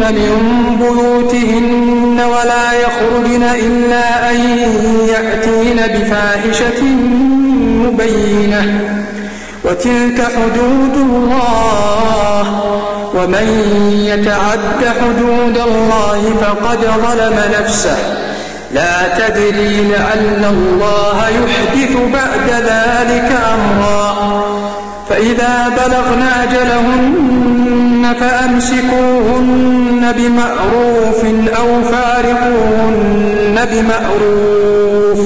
من بيوتهن ولا يخرجن إلا أن يأتين بفاحشة مبينة وتلك حدود الله ومن يتعد حدود الله فقد ظلم نفسه لا تدري لعل الله يحدث بعد ذلك أمرا فإذا بلغن أجلهن فأمسكوهن بمعروف أو فارقوهن بمعروف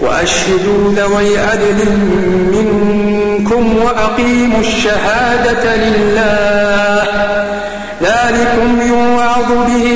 وأشهدوا ذوي عدل منكم وأقيموا الشهادة لله. ذلكم يوعظ به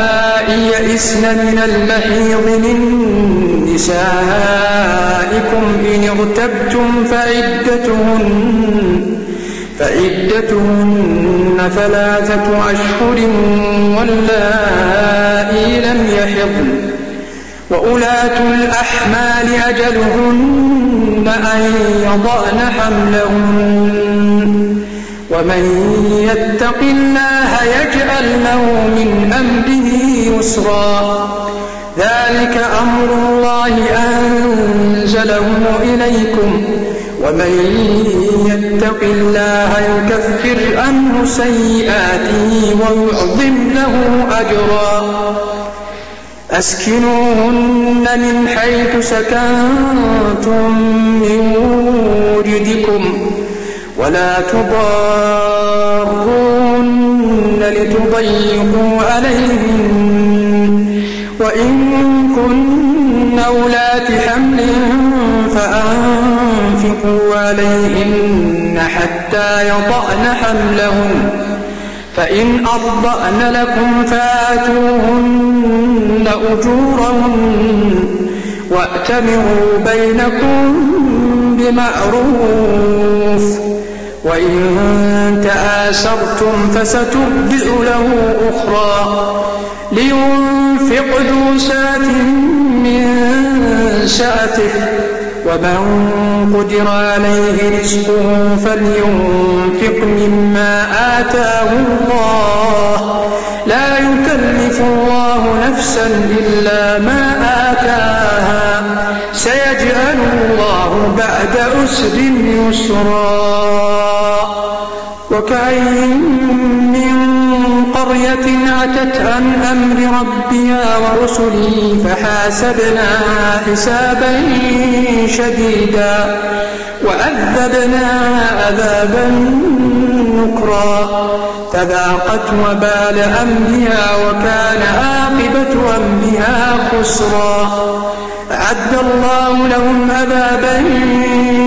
يئسن من المحيض من نسائكم إن ارتبتم فعدتهن فعدتهن ثلاثة أشهر واللائي لم يحضن. وأولاة الأحمال أجلهن أن يضعن حملهن. ومن يتق الله يجعل له من أمره يسرا. ذلك أمر الله أنزله إليكم. ومن يتق الله يكفر عنه سيئاته ويعظم له أجرا. أسكنوهن من حيث سكنتم من وجدكم. ولا تضاروهن لتضيقوا عليهن وإن كن أولات حمل فأنفقوا عليهن حتى يضعن حملهن فإن أرضأن لكم فآتوهن أجورهن وأتمروا بينكم بمعروف. وإن تآسرتم فسترجع له أخرى لينفق ذو سعة من سعته ومن قدر عليه رزقه فلينفق مما آتاه الله. لا يكلف الله نفسا إلا ما آتاها. سيجعل الله بعد أسر يسرا. وكأين من قرية عتت عن أمر ربها ورسله فحاسبناها حسابا شديدا وعذبناها عذابا نكرا فذاقت وبال أمرها وكان عاقبة أمرها خسرا أعد الله لهم عذابا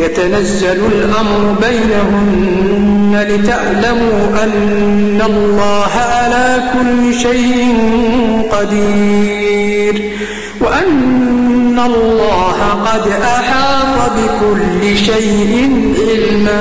يتنزل الأمر بينهن لتعلموا أن الله على كل شيء قدير وأن الله قد أحاط بكل شيء علما